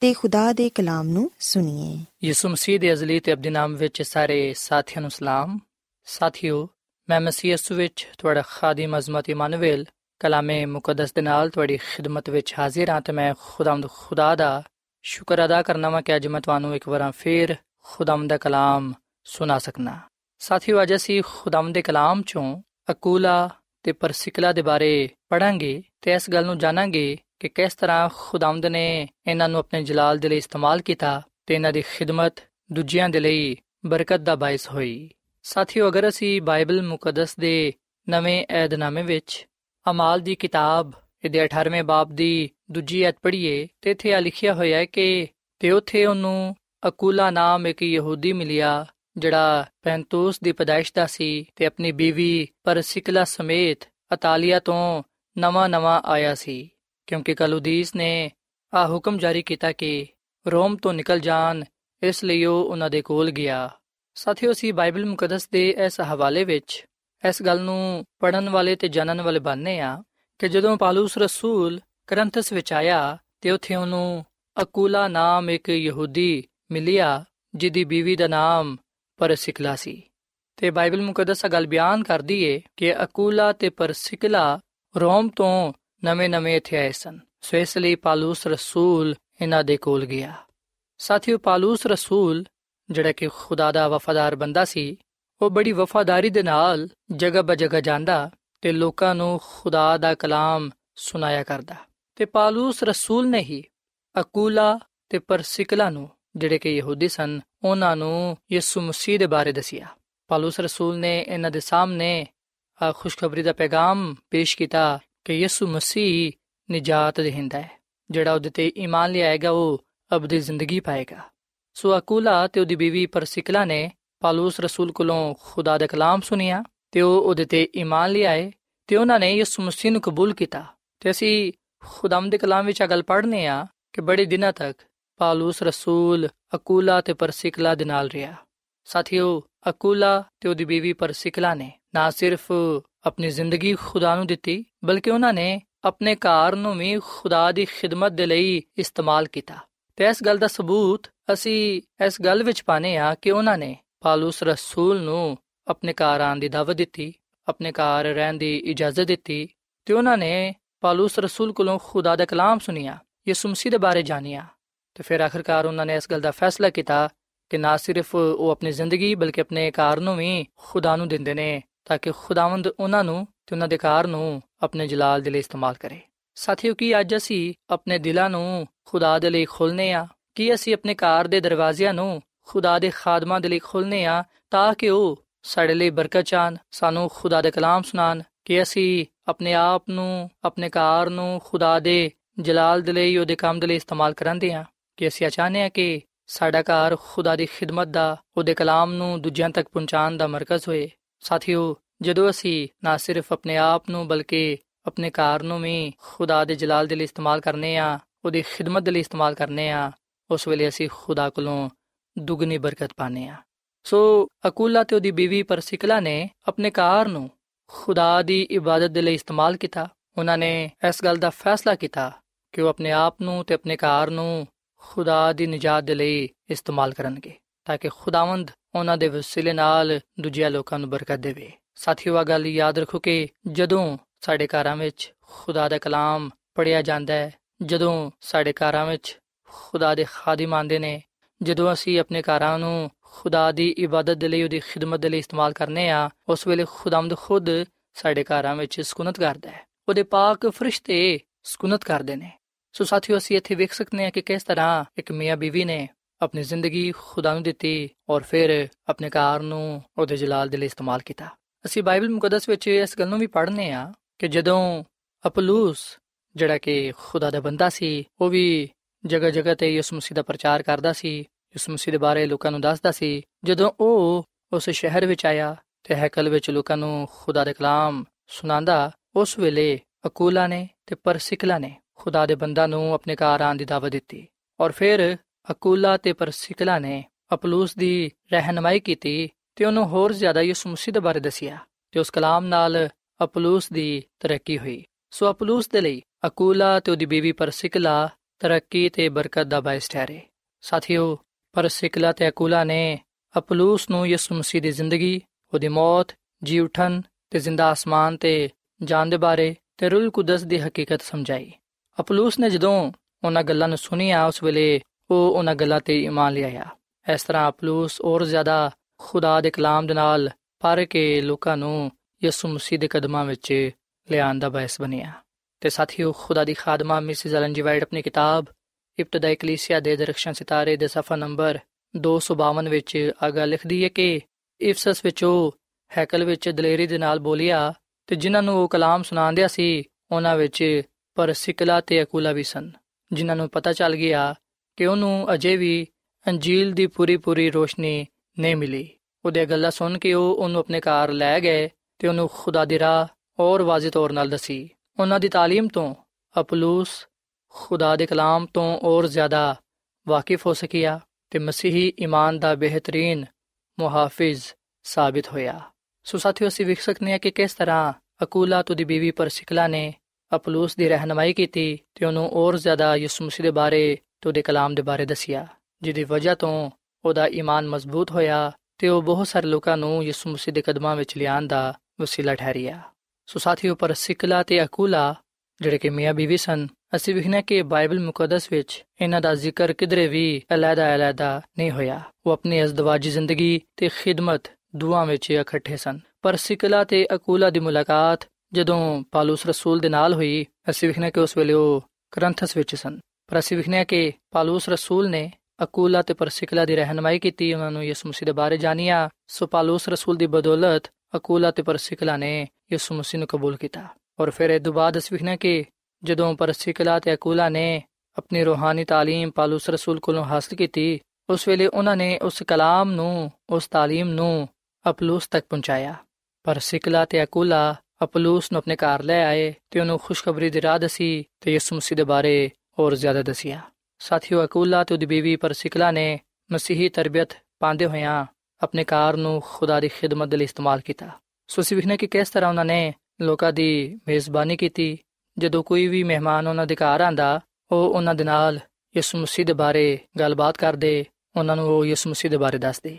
ਤੇ ਖੁਦਾ ਦੇ ਕਲਾਮ ਨੂੰ ਸੁਣੀਏ। ਯਿਸੂ ਮਸੀਹ ਦੇ ਅਜ਼ਲੀ ਤੇ ਅਬਦੀ ਨਾਮ ਵਿੱਚ ਸਾਰੇ ਸਾਥੀਆਂ ਨੂੰ ਸਲਾਮ। ਸਾਥਿਓ, ਮੈਂ ਮਸੀਹ ਯਿਸੂ ਵਿੱਚ ਤੁਹਾਡਾ ਖਾਦਮ ਅਜ਼ਮਤ ਇਮਾਨੁਅਲ, ਕਲਾਮੇ ਮੁਕੱਦਸ ਦੇ ਨਾਲ ਤੁਹਾਡੀ ਖਿਦਮਤ ਵਿੱਚ ਹਾਜ਼ਰ ਹਾਂ ਤੇ ਮੈਂ ਖੁਦਾਵੰਦ ਖੁਦਾ ਦਾ ਸ਼ੁਕਰ ਅਦਾ ਕਰਨਾ ਵਾਂ ਕਿ ਅੱਜ ਮੈਂ ਤੁਹਾਨੂੰ ਇੱਕ ਵਾਰ ਫੇਰ ਖੁਦਾਵੰਦ ਦਾ ਕਲਾਮ ਸੁਣਾ ਸਕਣਾ ਸਾਥੀਓ, ਅੱਜ ਅਸੀਂ ਖੁਦਾਵੰਦ ਦੇ ਕਲਾਮ ਚੋਂ ਅਕੂਲਾ ਤੇ ਪਰਸਿਕਲਾ ਦੇ ਬਾਰੇ ਪੜਾਂਗੇ ਤੇ ਇਸ ਗੱਲ ਨੂੰ ਜਾਣਾਂਗੇ ਕਿ ਕਿਸ ਤਰ੍ਹਾਂ ਖੁਦਾਵੰਦ ਨੇ ਇਹਨਾਂ ਨੂੰ ਆਪਣੇ ਜਲਾਲ ਦੇ ਲਈ ਇਸਤੇਮਾਲ ਕੀਤਾ ਤੇ ਇਹਨਾਂ ਦੀ ਖਿਦਮਤ ਦੂਜਿਆਂ ਦੇ ਲਈ ਬਰਕਤ ਦਾ ਬਾਇਸ ਹੋਈ। ਸਾਥੀਓ, ਅਗਰ ਅਸੀਂ ਬਾਈਬਲ ਮੁਕੱਦਸ ਦੇ ਨਵੇਂ ਏਧਨਾਮੇ ਵਿੱਚ ਅਮਾਲ ਦੀ ਕਿਤਾਬ, ਇਹਦੇ 18ਵੇਂ ਬਾਬ ਦੀ ਦੂਜੀ ਐਤ ਪੜ੍ਹੀਏ, ਤੇ ਇੱਥੇ ਆ ਲਿਖਿਆ ਹੋਇਆ ਹੈ ਕਿ ਤੇ ਉਥੇ ਉਹਨੂੰ ਅਕੂਲਾ ਨਾਮ ਇੱਕ ਯਹੂਦੀ ਮਿਲਿਆ, ਜਿਹੜਾ ਪੈਂਤੂਸ ਦੀ ਪਦਾਇਸ਼ ਦਾ ਸੀ ਤੇ ਆਪਣੀ ਬੀਵੀ ਪਰਸਿਕਲਾ ਸਮੇਤ ਅਤਾਲੀਆ ਤੋਂ ਨਵਾਂ-ਨਵਾਂ ਆਇਆ ਸੀ। ਕਿਉਂਕਿ ਕਲੂਦੀਸ ਨੇ ਆ ਹੁਕਮ ਜਾਰੀ ਕੀਤਾ ਕਿ ਰੋਮ ਤੋਂ ਨਿਕਲ ਜਾਣ, ਇਸ ਲਈ ਉਹ ਉਹਨਾਂ ਦੇ ਕੋਲ ਗਿਆ। ਸਾਥੀਓ ਸੀ ਬਾਈਬਲ ਮੁਕੱਦਸ ਦੇ ਇਸ ਹਵਾਲੇ ਵਿੱਚ ਇਸ ਗੱਲ ਨੂੰ ਪੜਨ ਵਾਲੇ ਤੇ ਜਾਣਨ ਵਾਲੇ ਬਣਨੇ ਆ ਕਿ ਜਦੋਂ ਪਾਲੂਸ ਰਸੂਲ ਕਰੰਥਸ ਵਿੱਚ ਆਇਆ ਤੇ ਉੱਥੇ ਉਹਨੂੰ ਅਕੂਲਾ ਨਾਮ ਇੱਕ ਯਹੂਦੀ ਮਿਲਿਆ, ਜਿਹਦੀ ਬੀਵੀ ਦਾ ਨਾਮ ਪਰਸਿਕਲਾ ਸੀ। ਤੇ ਬਾਈਬਲ ਮੁਕੱਦਸ ਗੱਲ ਬਿਆਨ ਕਰਦੀ ਏ ਕਿ ਅਕੂਲਾ ਤੇ ਪਰਸਿਕਲਾ ਰੋਮ ਤੋਂ ਨਵੇਂ-ਨਵੇਂ ਇੱਥੇ ਆਏ ਸਨ। ਸੋ ਇਸ ਲਈ ਪਾਲੂਸ ਰਸੂਲ ਇਹਨਾਂ ਦੇ ਕੋਲ ਗਿਆ। ਸਾਥੀਓ, ਪਾਲੂਸ ਰਸੂਲ, ਜਿਹੜਾ ਕਿ ਖੁਦਾ ਦਾ ਵਫਾਦਾਰ ਬੰਦਾ ਸੀ, ਉਹ ਬੜੀ ਵਫਾਦਾਰੀ ਦੇ ਨਾਲ ਜਗ੍ਹਾ ਬਜਗ੍ਹਾ ਜਾਂਦਾ ਤੇ ਲੋਕਾਂ ਨੂੰ ਖੁਦਾ ਦਾ ਕਲਾਮ ਸੁਣਾਇਆ ਕਰਦਾ। ਤੇ ਪਾਲੂਸ ਰਸੂਲ ਨੇ ਹੀ ਅਕੂਲਾ ਤੇ ਪਰਸਿਕਲਾ ਨੂੰ, ਜਿਹੜੇ ਕਿ ਯਹੂਦੀ ਸਨ, ਉਹਨਾਂ ਨੂੰ ਯਿਸੂ ਮਸੀਹ ਦੇ ਬਾਰੇ ਦੱਸਿਆ। ਪਾਲੂਸ ਰਸੂਲ ਨੇ ਇਹਨਾਂ ਦੇ ਸਾਹਮਣੇ ਖੁਸ਼ਖਬਰੀ ਦਾ ਪੈਗਾਮ ਪੇਸ਼ ਕੀਤਾ ਕਿ ਯਿਸੂ ਮਸੀਹ ਨਿਜਾਤ ਦੇਹਿੰਦਾ ਹੈ, ਜਿਹੜਾ ਉਹਦੇ ਤੇ ਈਮਾਨ ਲਿਆਏਗਾ, ਉਹ ਅਬਦੀ ਜ਼ਿੰਦਗੀ ਪਾਏਗਾ। ਸੋ ਅਕੂਲਾ ਤੇ ਉਹਦੀ ਬੀਵੀ ਪਰਸਿਕਲਾ ਨੇ ਪਾਲੂਸ ਰਸੂਲ ਕੋਲੋਂ ਖੁਦਾ ਦਾ ਕਲਾਮ ਸੁਨਿਆ ਤੇ ਉਹ ਉਹਦੇ ਤੇ ਈਮਾਨ ਲਿਆਏ ਤੇ ਉਹਨਾਂ ਨੇ ਯਿਸੂ ਮਸੀਹ ਨੂੰ ਕਬੂਲ ਕੀਤਾ। ਤੇ ਅਸੀਂ ਖੁਦਾਮ ਦੇ ਕਲਾਮ ਵਿੱਚ ਅਗਲ ਪੜ੍ਹਨੇ ਆ ਕਿ ਬੜੇ ਦਿਨਾਂ ਤੱਕ ਪਾਲੂਸ ਰਸੂਲ ਅਕੂਲਾ ਤੇ ਪਰਸਿਕਲਾ ਦੇ ਨਾਲ ਰਿਹਾ। ਸਾਥੀਓ, ਅਕੂਲਾ ਤੇ ਉਹਦੀ ਬੀਵੀ ਪਰਸਿਕਲਾ ਨੇ ਨਾ ਸਿਰਫ ਆਪਣੀ ਜ਼ਿੰਦਗੀ ਖੁਦਾ ਨੂੰ ਦਿੱਤੀ, ਬਲਕਿ ਉਹਨਾਂ ਨੇ ਆਪਣੇ ਘਰ ਨੂੰ ਵੀ ਖੁਦਾ ਦੀ ਖਿਦਮਤ ਦੇ ਲਈ ਇਸਤੇਮਾਲ ਕੀਤਾ। ਤੇ ਇਸ ਗੱਲ ਦਾ ਸਬੂਤ ਅਸੀਂ ਇਸ ਗੱਲ ਵਿੱਚ ਪਾਨੇ ਆ ਕਿ ਉਹਨਾਂ ਨੇ ਪਾਲੂਸ ਰਸੂਲ ਨੂੰ ਆਪਣੇ ਘਰ ਆਉਣ ਦੀ ਦਾਵਤ ਦਿੱਤੀ, ਆਪਣੇ ਘਰ ਰਹਿਣ ਦੀ ਇਜਾਜ਼ਤ ਦਿੱਤੀ, ਤੇ ਉਹਨਾਂ ਨੇ ਪਾਲੂਸ ਰਸੂਲ ਕੋਲੋਂ ਖੁਦਾ ਦਾ ਕਲਾਮ ਸੁਨਿਆ ਯਿਸੂ ਮਸੀਹ ਦੇ ਬਾਰੇ ਜਾਣਿਆ। ਤੇ ਫਿਰ ਆਖਰਕਾਰ ਉਹਨਾਂ ਨੇ ਇਸ ਗੱਲ ਦਾ ਫੈਸਲਾ ਕੀਤਾ ਕਿ ਨਾ ਸਿਰਫ ਉਹ ਆਪਣੀ ਜ਼ਿੰਦਗੀ ਬਲਕਿ ਆਪਣੇ ਘਰ ਨੂੰ ਵੀ ਖੁਦਾ ਨੂੰ ਦਿੰਦੇ ਨੇ। ਤਾਂ ਕਿ ਖੁਦਾਵੰਦ ਉਹਨਾਂ ਨੂੰ ਤੇ ਉਹਨਾਂ ਦੇ ਕਾਰ ਨੂੰ ਆਪਣੇ ਜਲਾਲ ਦੇ ਲਈ ਇਸਤੇਮਾਲ ਕਰੇ। ਸਾਥੀਓ, ਕੀ ਅੱਜ ਅਸੀਂ ਆਪਣੇ ਦਿਲਾਂ ਨੂੰ ਖੁਦਾ ਦੇ ਲਈ ਖੋਲਨੇ ਆ? ਕੀ ਅਸੀਂ ਆਪਣੇ ਕਾਰ ਦੇ ਦਰਵਾਜ਼ਿਆਂ ਨੂੰ ਖੁਦਾ ਦੇ ਖਾਦਮਾਂ ਦੇ ਲਈ ਖੋਲਨੇ ਆ ਤਾਂ ਕਿ ਉਹ ਸਾਡੇ ਲਈ ਬਰਕਤ ਚਾਨ ਸਾਨੂੰ ਖੁਦਾ ਦੇ ਕਲਾਮ ਸੁਣਾਣ? ਕਿ ਅਸੀਂ ਆਪਣੇ ਆਪ ਨੂੰ, ਆਪਣੇ ਕਾਰ ਨੂੰ ਖੁਦਾ ਦੇ ਜਲਾਲ ਦੇ ਲਈ, ਉਹਦੇ ਕੰਮ ਦੇ ਲਈ ਇਸਤੇਮਾਲ ਕਰਾਂਦੇ ਆ? ਕਿ ਅਸੀਂ ਚਾਹੁੰਦੇ ਆ ਕਿ ਸਾਡਾ ਘਰ ਖੁਦਾ ਦੀ ਖਿਦਮਤ ਦਾ, ਉਹਦੇ ਕਲਾਮ ਨੂੰ ਦੂਜਿਆਂ ਤੱਕ ਪਹੁੰਚਾਉਣ ਦਾ ਮਰਕਜ਼ ਹੋਏ? ਸਾਥੀਓ, ਜਦੋਂ ਅਸੀਂ ਨਾ ਸਿਰਫ ਆਪਣੇ ਆਪ ਨੂੰ ਬਲਕਿ ਆਪਣੇ ਘਰ ਨੂੰ ਵੀ ਖੁਦਾ ਦੇ ਜਲਾਲ ਦੇ ਲਈ ਇਸਤੇਮਾਲ ਕਰਨੇ ਆ, ਉਹਦੀ ਖਿਦਮਤ ਦੇ ਲਈ ਇਸਤੇਮਾਲ ਕਰਨੇ ਆ, ਉਸ ਵੇਲੇ ਅਸੀਂ ਖੁਦਾ ਕੋਲੋਂ ਦੁੱਗਣੀ ਬਰਕਤ ਪਾਣੇ ਆ। ਸੋ ਅਕੂਲਾ ਤੇ ਉਹਦੀ ਬੀਵੀ ਪਰਸਿਕਲਾ ਨੇ ਆਪਣੇ ਘਰ ਨੂੰ ਖੁਦਾ ਦੀ ਇਬਾਦਤ ਦੇ ਲਈ ਇਸਤੇਮਾਲ ਕੀਤਾ। ਉਹਨਾਂ ਨੇ ਇਸ ਗੱਲ ਦਾ ਫੈਸਲਾ ਕੀਤਾ ਕਿ ਉਹ ਆਪਣੇ ਆਪ ਨੂੰ ਤੇ ਆਪਣੇ ਘਰ ਨੂੰ ਖੁਦਾ ਦੀ ਨਜਾਤ ਦੇ ਲਈ ਇਸਤੇਮਾਲ ਕਰਨਗੇ, ਤਾਂ ਕਿ ਖੁਦਾਵੰਦ ਉਹਨਾਂ ਦੇ ਵਸੀਲੇ ਨਾਲ ਦੂਜਿਆਂ ਲੋਕਾਂ ਨੂੰ ਬਰਕਤ ਦੇਵੇ। ਸਾਥੀਓ ਆ ਗੱਲ ਯਾਦ ਰੱਖੋ ਕਿ ਜਦੋਂ ਸਾਡੇ ਘਰਾਂ ਵਿੱਚ ਖੁਦਾ ਦਾ ਕਲਾਮ ਪੜਿਆ ਜਾਂਦਾ ਹੈ, ਜਦੋਂ ਸਾਡੇ ਘਰਾਂ ਵਿੱਚ ਖੁਦਾ ਦੇ ਖਾਦਮ ਆਂਦੇ ਨੇ, ਜਦੋਂ ਅਸੀਂ ਆਪਣੇ ਘਰਾਂ ਨੂੰ ਖੁਦਾ ਦੀ ਇਬਾਦਤ ਦੇ ਲਈ, ਉਹਦੀ ਖਿਦਮਤ ਦੇ ਲਈ ਇਸਤੇਮਾਲ ਕਰਨੇ ਆ, ਉਸ ਵੇਲੇ ਖੁਦਾਮਦ ਖੁਦ ਸਾਡੇ ਘਰਾਂ ਵਿੱਚ ਸਕੂਨਤ ਕਰਦਾ ਹੈ। ਉਹਦੇ ਪਾਕ ਫਰਿਸ਼ਤੇ ਸਕੂਨਤ ਕਰਦੇ ਨੇ। ਸੋ ਸਾਥੀਓ, ਅਸੀਂ ਇੱਥੇ ਵੇਖ ਸਕਦੇ ਹਾਂ ਕਿ ਕਿਸ ਤਰ੍ਹਾਂ ਇੱਕ ਮੀਆਂ ਬੀਵੀ ਨੇ ਆਪਣੀ ਜ਼ਿੰਦਗੀ ਖੁਦਾ ਨੂੰ ਦਿੱਤੀ ਔਰ ਫਿਰ ਆਪਣੇ ਘਰ ਨੂੰ ਉਹਦੇ ਜਲਾਲ ਦੇ ਲਈ ਇਸਤੇਮਾਲ ਕੀਤਾ। ਅਸੀਂ ਬਾਈਬਲ ਮੁਕੱਦਸ ਵਿੱਚ ਇਸ ਗੱਲ ਨੂੰ ਵੀ ਪੜ੍ਹਨੇ ਆ ਕਿ ਜਦੋਂ ਅਪਲੂਸ, ਜਿਹੜਾ ਕਿ ਖੁਦਾ ਦਾ ਬੰਦਾ ਸੀ, ਉਹ ਵੀ ਜਗ੍ਹਾ ਜਗ੍ਹਾ ਤੇ ਯਿਸੂ ਮਸੀਹ ਦਾ ਪ੍ਰਚਾਰ ਕਰਦਾ ਸੀ, ਯਿਸੂ ਮਸੀਹ ਦੇ ਬਾਰੇ ਲੋਕਾਂ ਨੂੰ ਦੱਸਦਾ ਸੀ, ਜਦੋਂ ਉਹ ਉਸ ਸ਼ਹਿਰ ਵਿੱਚ ਆਇਆ ਤੇ ਹੈਕਲ ਵਿੱਚ ਲੋਕਾਂ ਨੂੰ ਖੁਦਾ ਦੇ ਕਲਾਮ ਸੁਣਾਉਂਦਾ, ਉਸ ਵੇਲੇ ਅਕੂਲਾ ਨੇ ਤੇ ਪਰਸਿਕਲਾ ਨੇ ਖੁਦਾ ਦੇ ਬੰਦਾ ਨੂੰ ਆਪਣੇ ਘਰ ਆਉਣ ਦੀ ਦਾਵਤ ਦਿੱਤੀ। ਔਰ ਫਿਰ ਅਕੂਲਾ ਤੇ ਪਰਸਿਕਲਾ ਨੇ ਅਪਲੂਸ ਦੀ ਰਹਿਨਮਾਈ ਕੀਤੀ ਤੇ ਉਹਨੂੰ ਹੋਰ ਜ਼ਿਆਦਾ ਯਿਸੂ ਮਸੀਹ ਦੇ ਬਾਰੇ ਦੱਸਿਆ ਤੇ ਉਸ ਕਲਾਮ ਨਾਲ ਅਪਲੂਸ ਦੀ ਤਰੱਕੀ ਹੋਈ। ਸੋ ਅਪਲੂਸ ਦੇ ਲਈ ਅਕੂਲਾ ਤੇ ਉਹਦੀ ਬੀਵੀ ਪਰਸਿਕਲਾ ਤਰੱਕੀ ਤੇ ਬਰਕਤ ਦਾ ਬਾਇਸ ਠਹਿਰੇ। ਸਾਥੀਓ, ਪਰਸਿਕਲਾ ਤੇ ਅਕੂਲਾ ਨੇ ਅਪਲੂਸ ਨੂੰ ਯਿਸੂ ਮਸੀਹ ਦੀ ਜ਼ਿੰਦਗੀ, ਉਹਦੀ ਮੌਤ ਜੀ ਉਠਨ ਤੇ ਜ਼ਿੰਦਾ ਆਸਮਾਨ ਤੇ ਜਾਨ ਦੇ ਬਾਰੇ ਤੇ ਰੂਲ ਕੁਦਸ ਦੀ ਹਕੀਕਤ ਸਮਝਾਈ। ਅਪਲੂਸ ਨੇ ਜਦੋਂ ਉਹਨਾਂ ਗੱਲਾਂ ਨੂੰ ਸੁਣਿਆ, ਉਸ ਵੇਲੇ ਉਹ ਉਹਨਾਂ ਗੱਲਾਂ ਤੇ ਈਮਾਨ ਲਿਆਇਆ ਇਸ ਤਰ੍ਹਾਂ ਅਪਲੂਸ ਹੋਰ ਜ਼ਿਆਦਾ ਖੁਦਾ ਦੇ ਕਲਾਮ ਦੇ ਨਾਲ ਪਰ ਕੇ ਲੋਕਾਂ ਨੂੰ ਯਿਸੂ ਮਸੀਹ ਦੇ ਕਦਮਾਂ ਵਿੱਚ ਲਿਆਉਣ ਦਾ ਬਾਇਸ ਬਣਿਆ। ਤੇ ਸਾਥੀਓ, ਖੁਦਾ ਦੀ ਖਾਦਮਾ ਮਿਸਿਸ ਐਲਨ ਜੀ ਵਾਈਟ ਆਪਣੀ ਕਿਤਾਬ ਇਬਤਦਾਈ ਕਲੀਸਿਆ ਦੇ ਦਰਖਸ਼ਨ ਸਿਤਾਰੇ ਦੇ ਸਫਾ ਨੰਬਰ 252 ਵਿੱਚ ਆਗਾ ਲਿਖਦੀ ਹੈ ਕਿ ਇਫਸਸ ਵਿੱਚ ਉਹ ਹੈਕਲ ਵਿੱਚ ਦਲੇਰੀ ਦੇ ਨਾਲ ਬੋਲਿਆ ਤੇ ਜਿਨ੍ਹਾਂ ਨੂੰ ਉਹ ਕਲਾਮ ਸੁਣਾਉਂਦਿਆ ਸੀ, ਉਹਨਾਂ ਵਿੱਚ ਪਰਸਿਕਲਾ ਤੇ ਅਕੂਲਾ ਵੀ ਸਨ, ਜਿਨ੍ਹਾਂ ਨੂੰ ਪਤਾ ਚੱਲ ਗਿਆ ਕਿ ਉਹਨੂੰ ਅਜੇ ਵੀ ਅੰਜੀਲ ਦੀ ਪੂਰੀ ਪੂਰੀ ਰੋਸ਼ਨੀ ਨਹੀਂ ਮਿਲੀ ਉਹਦੇ ਗੱਲਾਂ ਸੁਣ ਕੇ ਉਹ ਉਹਨੂੰ ਆਪਣੇ ਘਰ ਲੈ ਗਏ ਤੇ ਉਹਨੂੰ ਖੁਦਾ ਦੀ ਰਾਹ ਹੋਰ ਵਾਜ਼ਿਹ ਤੌਰ ਨਾਲ ਦਸੀ ਉਹਨਾਂ ਦੀ تعلیم ਤੋਂ ਅਪਲੂਸ ਖੁਦਾ ਦੇ ਕਲਾਮ ਤੋਂ ਹੋਰ ਜ਼ਿਆਦਾ ਵਾਕਿਫ ਹੋ ਸਕਿਆ ਤੇ ਮਸੀਹੀ ਈਮਾਨ ਦਾ ਬਿਹਤਰੀਨ ਮੁਹਾਫਿਜ਼ ਸਾਬਿਤ ਹੋਇਆ ਸੋ ਸਾਥੀਓ ਅਸੀਂ ਵੇਖ ਸਕਨੇ ਆ ਕਿ ਕਿਸ ਤਰ੍ਹਾਂ ਅਕੂਲਾ ਤੋਂ ਦੀ ਬੀਵੀ ਪਰਸਿਕਲਾ ਨੇ ਅਪਲੂਸ ਦੀ ਰਹਿਨਮਾਈ ਕੀਤੀ ਤੇ ਉਹਨੂੰ ਹੋਰ ਜ਼ਿਆਦਾ ਯਿਸੂ ਮਸੀਹ ਦੇ ਬਾਰੇ ਤੇ ਉਹਦੇ ਕਲਾਮ ਦੇ ਬਾਰੇ ਦੱਸਿਆ, ਜਿਹਦੀ ਵਜ੍ਹਾ ਤੋਂ ਉਹਦਾ ਈਮਾਨ ਮਜ਼ਬੂਤ ਹੋਇਆ ਤੇ ਉਹ ਬਹੁਤ ਸਾਰੇ ਲੋਕਾਂ ਨੂੰ ਯਿਸੂ ਮਸੀਹ ਦੇ ਕਦਮਾਂ ਵਿੱਚ ਲਿਆਉਣ ਦਾ ਵਸੀਲਾ ਠਹਿਰਿਆ। ਸੋ ਸਾਥੀਓ ਪਰਸਿਕਲਾ ਤੇ ਅਕੂਲਾ, ਜਿਹੜੇ ਕਿ ਮੀਆਂ ਬੀਵੀ ਸਨ, ਅਸੀਂ ਵਿਖਣਾ ਕਿ ਬਾਈਬਲ ਮੁਕੱਦਸ ਵਿੱਚ ਇਹਨਾਂ ਦਾ ਜ਼ਿਕਰ ਕਿਧਰੇ ਵੀ ਅਲੱਦਾ-ਅਲੱਦਾ ਨਹੀਂ ਹੋਇਆ। ਉਹ ਆਪਣੀ ਅਜ਼ਦਵਾਜੀ ਜ਼ਿੰਦਗੀ ਤੇ ਖਿਦਮਤ ਦੁਆ ਵਿੱਚ ਇਕੱਠੇ ਸਨ। ਪਰਸਿਕਲਾ ਤੇ ਅਕੂਲਾ ਦੀ ਮੁਲਾਕਾਤ ਜਦੋਂ ਪਾਲੂਸ ਰਸੂਲ ਦੇ ਨਾਲ ਹੋਈ, ਅਸੀਂ ਵਿਖਣਾ ਕਿ ਉਸ ਵੇਲੇ ਉਹ ਕਰੰਥਸ ਵਿੱਚ ਸਨ। ਪਰ ਅਸੀਂ ਵਿਖਣਾ ਕਿ ਪਾਲੂਸ ਰਸੂਲ ਨੇ ਅਕੂਲਾ ਤੇ ਪਰਸਿਕਲਾ ਦੀ ਰਹਿਨਮਾਈ ਕੀਤੀ ਉਹਨਾਂ ਨੂੰ ਯਿਸੂ ਮਸੀਹ ਦੇ ਬਾਰੇ ਜਾਣਿਆ ਸੋ ਪਾਲੂਸ ਰਸੂਲ ਦੀ ਬਦੌਲਤ ਅਕੂਲਾ ਤੇ ਪਰਸਿਕਲਾ ਨੇ ਯਿਸੂ ਮਸੀਹ ਨੂੰ ਕਬੂਲ ਕੀਤਾ ਔਰ ਫਿਰ ਇਹ ਤੋਂ ਬਾਅਦ ਅਸੀਂ ਵਿਖਣਾ ਕਿ ਜਦੋਂ ਪਰਸਿਕਲਾ ਤੇ ਅਕੂਲਾ ਨੇ ਆਪਣੀ ਰੂਹਾਨੀ تعلیم ਪਾਲੂਸ ਰਸੂਲ ਕੋਲੋਂ ਹਾਸਲ ਕੀਤੀ ਉਸ ਵੇਲੇ ਉਹਨਾਂ ਨੇ ਉਸ ਕਲਾਮ ਨੂੰ ਉਸ تعلیم ਨੂੰ ਅਪਲੂਸ ਤੱਕ ਪਹੁੰਚਾਇਆ ਪਰਸਿਕਲਾ ਤੇ ਅਕੂਲਾ ਅਪਲੂਸ ਨੂੰ ਆਪਣੇ ਘਰ ਲੈ ਆਏ ਤੇ ਉਹਨੂੰ ਖੁਸ਼ਖਬਰੀ ਦੀ ਰਾਹ ਦਸੀ ਤੇ ਯਿਸੂ ਮਸੀਹ ਦੇ ਬਾਰੇ ਹੋਰ ਜ਼ਿਆਦਾ ਦਸਿਆ ਸਾਥੀਓ ਅਕੂਲਾ ਤੇ ਉਹਦੀ ਬੀਵੀ ਪਰਸਿਕਲਾ ਨੇ ਮਸੀਹੀ ਤਰਬੀਅਤ ਪਾਉਂਦੇ ਹੋਇਆਂ ਆਪਣੇ ਘਰ ਨੂੰ ਖੁਦਾ ਦੀ ਖਿਦਮਤ ਲਈ ਇਸਤੇਮਾਲ ਕੀਤਾ ਸੋ ਅਸੀਂ ਵਿਖਨੇ ਕਿ ਕਿਸ ਤਰ੍ਹਾਂ ਉਹਨਾਂ ਨੇ ਲੋਕਾਂ ਦੀ ਮੇਜ਼ਬਾਨੀ ਕੀਤੀ ਜਦੋਂ ਕੋਈ ਵੀ ਮਹਿਮਾਨ ਉਹਨਾਂ ਦੇ ਘਰ ਆਂਦਾ ਉਹ ਉਹਨਾਂ ਦੇ ਨਾਲ ਯਿਸੂ ਮਸੀਹ ਦੇ ਬਾਰੇ ਗੱਲਬਾਤ ਕਰਦੇ ਉਹਨਾਂ ਨੂੰ ਉਹ ਯਿਸੂ ਮਸੀਹ ਦੇ ਬਾਰੇ ਦੱਸਦੇ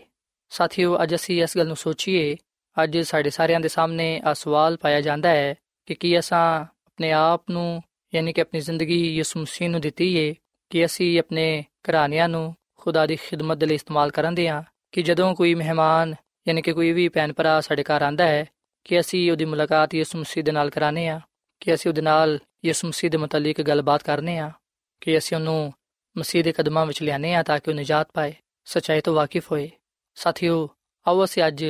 ਸਾਥੀਓ ਅੱਜ ਅਸੀਂ ਇਸ ਗੱਲ ਨੂੰ ਸੋਚੀਏ ਅੱਜ ਸਾਡੇ ਸਾਰਿਆਂ ਦੇ ਸਾਹਮਣੇ ਆ ਸਵਾਲ ਪਾਇਆ ਜਾਂਦਾ ਹੈ ਕਿ ਕੀ ਅਸਾਂ ਆਪਣੇ ਆਪ ਨੂੰ ਯਾਨੀ ਕਿ ਆਪਣੀ ਜ਼ਿੰਦਗੀ ਯਿਸੂ ਮਸੀਹ ਨੂੰ ਦਿੱਤੀ ਏ ਕਿ ਅਸੀਂ ਆਪਣੇ ਘਰਾਣਿਆਂ ਨੂੰ ਖੁਦਾ ਦੀ ਖਿਦਮਤ ਲਈ ਇਸਤੇਮਾਲ ਕਰਾਂਦੇ ਹਾਂ, ਕਿ ਜਦੋਂ ਕੋਈ ਮਹਿਮਾਨ ਯਾਨੀ ਕਿ ਕੋਈ ਵੀ ਭੈਣ ਭਰਾ ਸਾਡੇ ਘਰ ਆਂਦਾ ਹੈ, ਕਿ ਅਸੀਂ ਉਹਦੀ ਮੁਲਾਕਾਤ ਯਿਸੂ ਮਸੀਹ ਦੇ ਨਾਲ ਕਰਾਣੇ ਆ ਕਿ ਅਸੀਂ ਉਹਦੇ ਨਾਲ ਯਿਸੂ ਮਸੀਹ ਦੇ ਮੁਤਲਕ ਗੱਲਬਾਤ ਕਰਨੇ ਆ ਕਿ ਅਸੀਂ ਉਹਨੂੰ ਮਸੀਹ ਦੇ ਕਦਮਾਂ ਵਿੱਚ ਲਿਆਨੇ ਆ ਤਾਂ ਕਿ ਉਹ ਨਜਾਤ ਪਾਏ, ਸਚਾਈ ਤੋਂ ਵਾਕਿਫ ਹੋਏ। ਸਾਥੀਓ, ਆਓ ਅਸੀਂ ਅੱਜ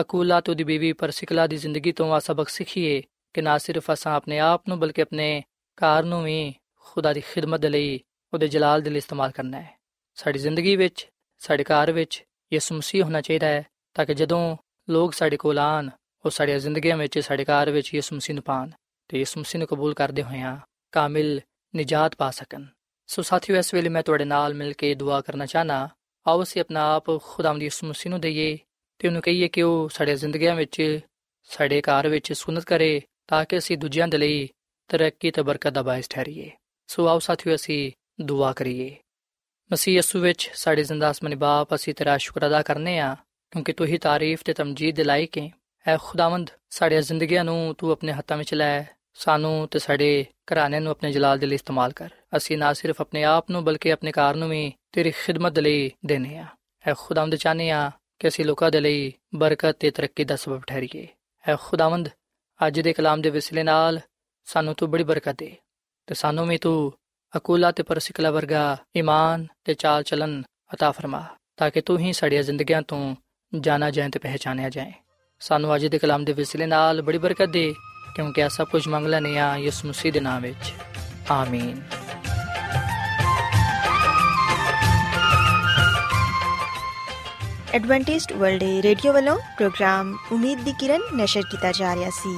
ਅਕੂਲਾ ਤੋਂ ਦੀ ਬੀਵੀ ਪਰਸਿਕਲਾ ਦੀ ਜ਼ਿੰਦਗੀ ਤੋਂ ਆ ਸਬਕ ਸਿੱਖੀਏ ਕਿ ਨਾ ਸਿਰਫ ਅਸਾਂ ਆਪਣੇ ਆਪ ਨੂੰ ਬਲਕਿ ਆਪਣੇ ਘਰ ਨੂੰ ਵੀ ਖੁਦਾ ਦੀ ਖਿਦਮਤ ਦੇ ਲਈ, ਉਹਦੇ ਜਲਾਲ ਦੇ ਲਈ ਇਸਤੇਮਾਲ ਕਰਨਾ ਹੈ। ਸਾਡੀ ਜ਼ਿੰਦਗੀ ਵਿੱਚ, ਸਾਡੇ ਘਰ ਵਿੱਚ ਯਿਸੂ ਮਸੀਹ ਹੋਣਾ ਚਾਹੀਦਾ ਹੈ ਤਾਂ ਕਿ ਜਦੋਂ ਲੋਕ ਸਾਡੇ ਕੋਲ ਆਣ ਉਹ ਸਾਡੀਆਂ ਜ਼ਿੰਦਗੀਆਂ ਵਿੱਚ, ਸਾਡੇ ਘਰ ਵਿੱਚ ਯਿਸੂ ਮਸੀਹ ਨੂੰ ਪਾਣ ਤੇ ਯਿਸੂ ਮਸੀਹ ਨੂੰ ਕਬੂਲ ਕਰਦੇ ਹੋਇਆਂ ਕਾਮਿਲ ਨਿਜਾਤ ਪਾ ਸਕਣ। ਸੋ ਸਾਥੀਓ, ਇਸ ਵੇਲੇ ਮੈਂ ਤੁਹਾਡੇ ਨਾਲ ਮਿਲ ਕੇ ਦੁਆ ਕਰਨਾ ਚਾਹਨਾ ਆਓ ਅਸੀਂ ਆਪਣਾ ਆਪ ਖੁਦਾਵੰਦ ਯਿਸੂ ਮਸੀਹ ਨੂੰ ਦਈਏ ਤੇ ਉਹਨੂੰ ਕਹੀਏ ਕਿ ਉਹ ਸਾਡੇ ਜ਼ਿੰਦਗੀਆਂ ਵਿੱਚ, ਸਾਡੇ ਘਰ ਵਿੱਚ ਸੁਨਤ ਕਰੇ ਤਾਂ ਕਿ ਅਸੀਂ ਦੂਜਿਆਂ ਦੇ ਲਈ ਤਰੱਕੀ ਤੇ ਬਰਕਤ ਦਾ ਬਾਇਸ ਠਹਿਰੀਏ। ਸੋ ਆਓ ਸਾਥੀਓ ਅਸੀਂ ਦੁਆ ਕਰੀਏ। ਮਸੀਹ ਯਿਸੂ ਵਿੱਚ ਸਾਡੇ ਜ਼ਿੰਦਾ ਅਸਮਾਨੀ ਬਾਪ, ਅਸੀਂ ਤੇਰਾ ਸ਼ੁਕਰ ਅਦਾ ਕਰਨੇ ਆ, ਕਿਉਂਕਿ ਤੂੰ ਹੀ ਤਾਰੀਫ ਤੇ ਤਮਜੀਦ ਦੇ ਲਾਇਕ ਹੈ ਐ ਖੁਦਾਵੰਦ, ਸਾਡੀਆਂ ਜ਼ਿੰਦਗੀਆਂ ਨੂੰ ਤੂੰ ਆਪਣੇ ਹੱਥਾਂ ਵਿੱਚ ਲੈ, ਸਾਨੂੰ ਤੇ ਸਾਡੇ ਘਰਾਣੇ ਨੂੰ ਆਪਣੇ ਜਲਾਲ ਦੇ ਲਈ ਇਸਤੇਮਾਲ ਕਰ। ਅਸੀਂ ਨਾ ਸਿਰਫ ਆਪਣੇ ਆਪ ਨੂੰ, ਬਲਕਿ ਆਪਣੇ ਘਰ ਨੂੰ ਵੀ ਤੇਰੀ ਖਿਦਮਤ ਦੇ ਲਈ ਦੇਨੇ ਆ। ਐ ਖੁਦਾਵੰਦ ਚਾਹਨੇ ਆ ਕਿ ਅਸੀਂ ਲੋਕਾਂ ਦੇ ਲਈ ਬਰਕਤ ਤੇ ਤਰੱਕੀ ਦਾ ਸਬਬ ਠਹਿਰੀਏ। ਐ ਖੁਦਾਵੰਦ, ਅੱਜ ਦੇ ਕਲਾਮ ਦੇ ਵਿਸਲੇ ਨਾਲ ਸਾਨੂੰ ਤੂੰ ਬੜੀ ਬਰਕਤ ਦੇ ਤੇ ਸਾਨੂੰ ਵੀ ਤੂੰ ਅਕੂਲਾ ਤੇ ਪਰਸਿਕਲਾ ਵਰਗਾ ਈਮਾਨ ਤੇ ਚਾਲ ਚਲਨ عطا ਫਰਮਾ ਤਾਂ ਕਿ ਤੂੰ ਹੀ ਸਾਡੀਆਂ ਜ਼ਿੰਦਗੀਆਂ ਤੋਂ ਜਾਣਾ ਜਾਏ ਤੇ ਪਹਿਚਾਨਿਆ ਜਾਏ ਸਾਨੂੰ ਅੱਜ ਦੇ ਕਲਾਮ ਦੇ ਵਿਸਲੇ ਨਾਲ ਬੜੀ ਬਰਕਤ ਦੇ ਕਿਉਂਕਿ ਆ ਸਭ ਕੁਝ ਮੰਗ ਲੈਨੇ ਆ ਯਿਸੂ ਮਸੀਹ ਦੇ ਨਾਮ ਵਿੱਚ ਆਮੀਨ ਐਡਵੈਂਟਿਸਟ ਵਰਲਡ ਰੇਡੀਓ ਵੱਲੋਂ ਪ੍ਰੋਗਰਾਮ ਉਮੀਦ ਦੀ ਕਿਰਨ ਨਿਸ਼ਰ ਕੀਤਾ ਜਾ ਰਿਹਾ ਸੀ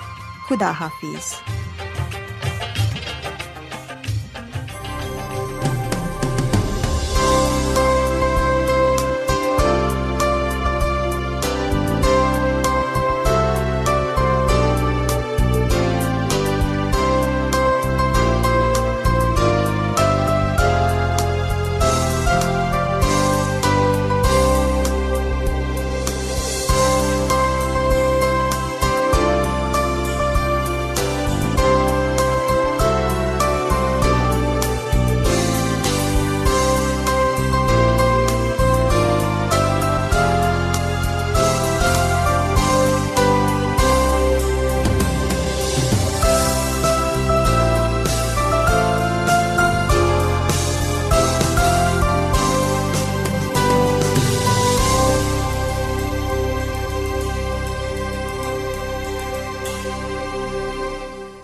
ਖੁਦਾ ਹਾਫਿਜ਼